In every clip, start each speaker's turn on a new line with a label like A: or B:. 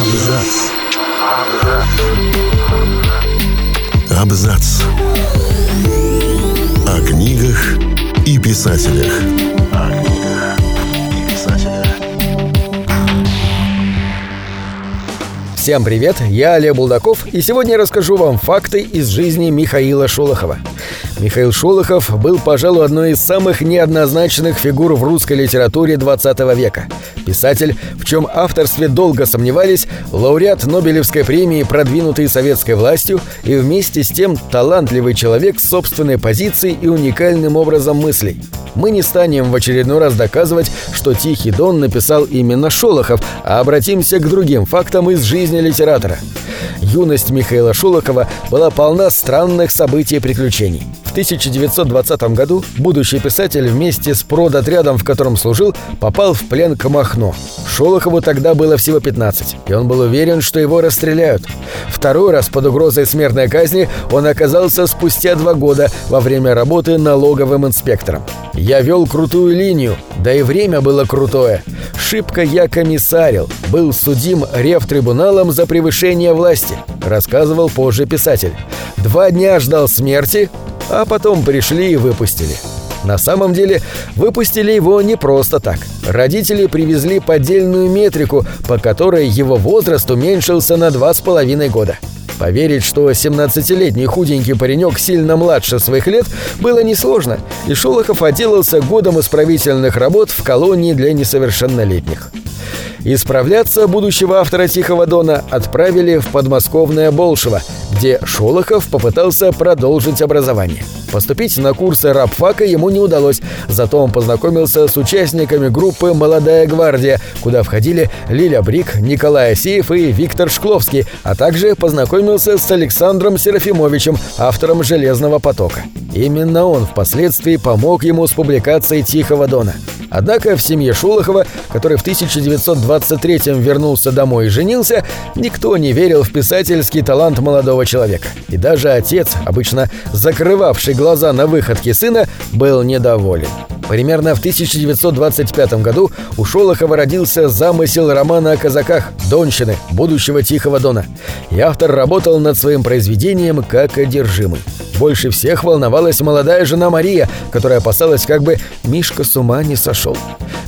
A: Абзац. Абзац. О книгах и писателях.
B: Всем привет, я Олег Булдаков, и сегодня я расскажу вам факты из жизни Михаила Шолохова. Михаил Шолохов был, пожалуй, одной из самых неоднозначных фигур в русской литературе 20 века. Писатель, в чем авторстве долго сомневались, лауреат Нобелевской премии, продвинутый советской властью, и вместе с тем талантливый человек с собственной позицией и уникальным образом мыслей. Мы не станем в очередной раз доказывать, что «Тихий дон» написал именно Шолохов, а обратимся к другим фактам из жизни литератора. Юность Михаила Шолохова была полна странных событий и приключений. В 1920 году будущий писатель вместе с продотрядом, в котором служил, попал в плен к Махно. Шолохову тогда было всего 15, и он был уверен, что его расстреляют. Второй раз под угрозой смертной казни он оказался спустя два года во время работы налоговым инспектором. «Я вел крутую линию, да и время было крутое. Шибко я комиссарил, был судим ревтрибуналом за превышение власти», рассказывал позже писатель. «Два дня ждал смерти, а потом пришли и выпустили. На самом деле, выпустили его не просто так. Родители привезли поддельную метрику, по которой его возраст уменьшился на два с половиной года. Поверить, что 17-летний худенький паренек сильно младше своих лет, было несложно, и Шолохов отделался годом исправительных работ в колонии для несовершеннолетних. Исправляться будущего автора «Тихого дона» отправили в подмосковное Болшево, где Шолохов попытался продолжить образование. Поступить на курсы рабфака ему не удалось, зато он познакомился с участниками группы «Молодая гвардия», куда входили Лиля Брик, Николай Асеев и Виктор Шкловский, а также познакомился с Александром Серафимовичем, автором «Железного потока». Именно он впоследствии помог ему с публикацией «Тихого дона». Однако в семье Шолохова, который в 1923-м вернулся домой и женился, никто не верил в писательский талант молодого человека. И даже отец, обычно закрывавший глаза на выходки сына, был недоволен. Примерно в 1925 году у Шолохова родился замысел романа о казаках «Донщины», будущего Тихого Дона. И автор работал над своим произведением как одержимый. Больше всех волновалась молодая жена Мария, которая опасалась, как бы Мишка с ума не сошел.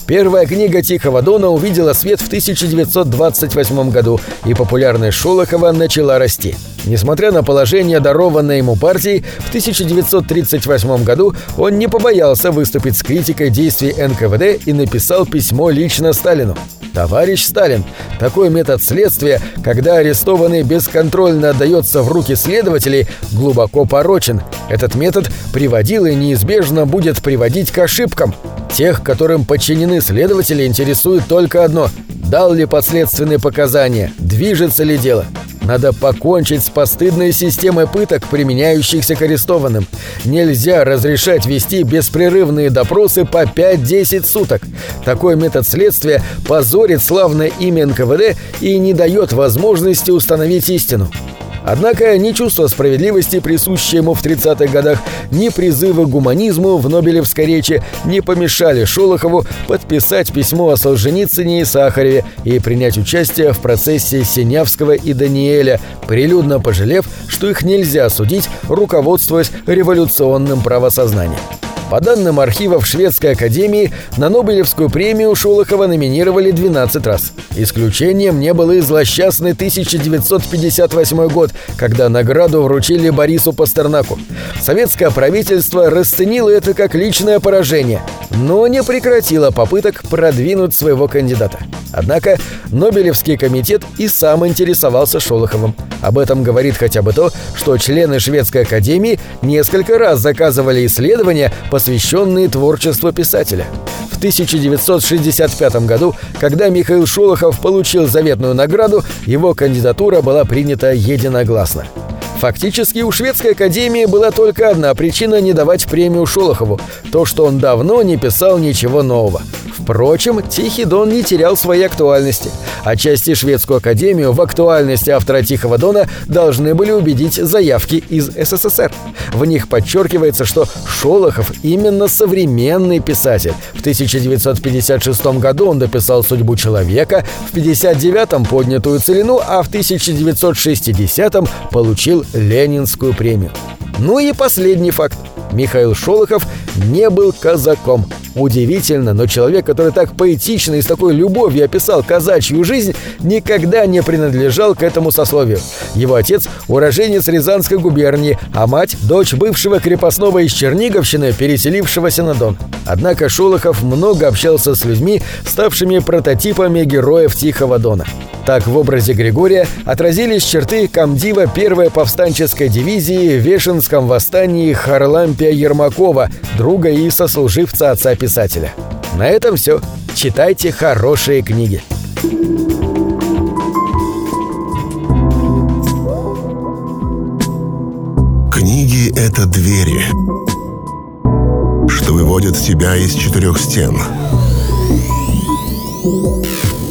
B: Первая книга Тихого Дона увидела свет в 1928 году, и популярность Шолохова начала расти. Несмотря на положение, дарованное ему партией, в 1938 году он не побоялся выступить с критикой действий НКВД и написал письмо лично Сталину. «Товарищ Сталин, такой метод следствия, когда арестованный бесконтрольно отдается в руки следователей, глубоко порочен. Этот метод приводил и неизбежно будет приводить к ошибкам. Тех, которым подчинены следователи, интересует только одно – дал ли подследственные показания, движется ли дело. Надо покончить с постыдной системой пыток, применяющихся к арестованным. Нельзя разрешать вести беспрерывные допросы по 5-10 суток. Такой метод следствия позорит славное имя НКВД и не дает возможности установить истину. Однако ни чувство справедливости, присущее ему в 30-х годах, ни призывы к гуманизму в Нобелевской речи не помешали Шолохову подписать письмо о Солженицыне и Сахареве и принять участие в процессе Синявского и Даниэля, прилюдно пожалев, что их нельзя судить, руководствуясь революционным правосознанием. По данным архивов Шведской Академии, на Нобелевскую премию Шолохова номинировали 12 раз. Исключением не был и злосчастный 1958 год, когда награду вручили Борису Пастернаку. Советское правительство расценило это как личное поражение, но не прекратило попыток продвинуть своего кандидата. Однако Нобелевский комитет и сам интересовался Шолоховым. Об этом говорит хотя бы то, что члены Шведской академии несколько раз заказывали исследования, посвященные творчеству писателя. В 1965 году, когда Михаил Шолохов получил заветную награду, его кандидатура была принята единогласно. Фактически у Шведской академии была только одна причина не давать премию Шолохову – то, что он давно не писал ничего нового. Впрочем, Тихий Дон не терял своей актуальности. Отчасти шведскую академию в актуальности автора Тихого Дона должны были убедить заявки из СССР. В них подчеркивается, что Шолохов именно современный писатель. В 1956 году он дописал «Судьбу человека», в 1959-м «Поднятую целину», а в 1960-м получил Ленинскую премию. Ну и последний факт. Михаил Шолохов не был казаком. Удивительно, но человек, который так поэтично и с такой любовью описал казачью жизнь, никогда не принадлежал к этому сословию. Его отец – уроженец Рязанской губернии, а мать – дочь бывшего крепостного из Черниговщины, переселившегося на Дон. Однако Шолохов много общался с людьми, ставшими прототипами героев Тихого Дона. Так в образе Григория отразились черты комдива первой повстанческой дивизии в Вешенском восстании Харлампия Ермакова, друга и сослуживца отца писателя. На этом все. Читайте хорошие книги.
A: Книги — это двери, что выводят тебя из четырех стен —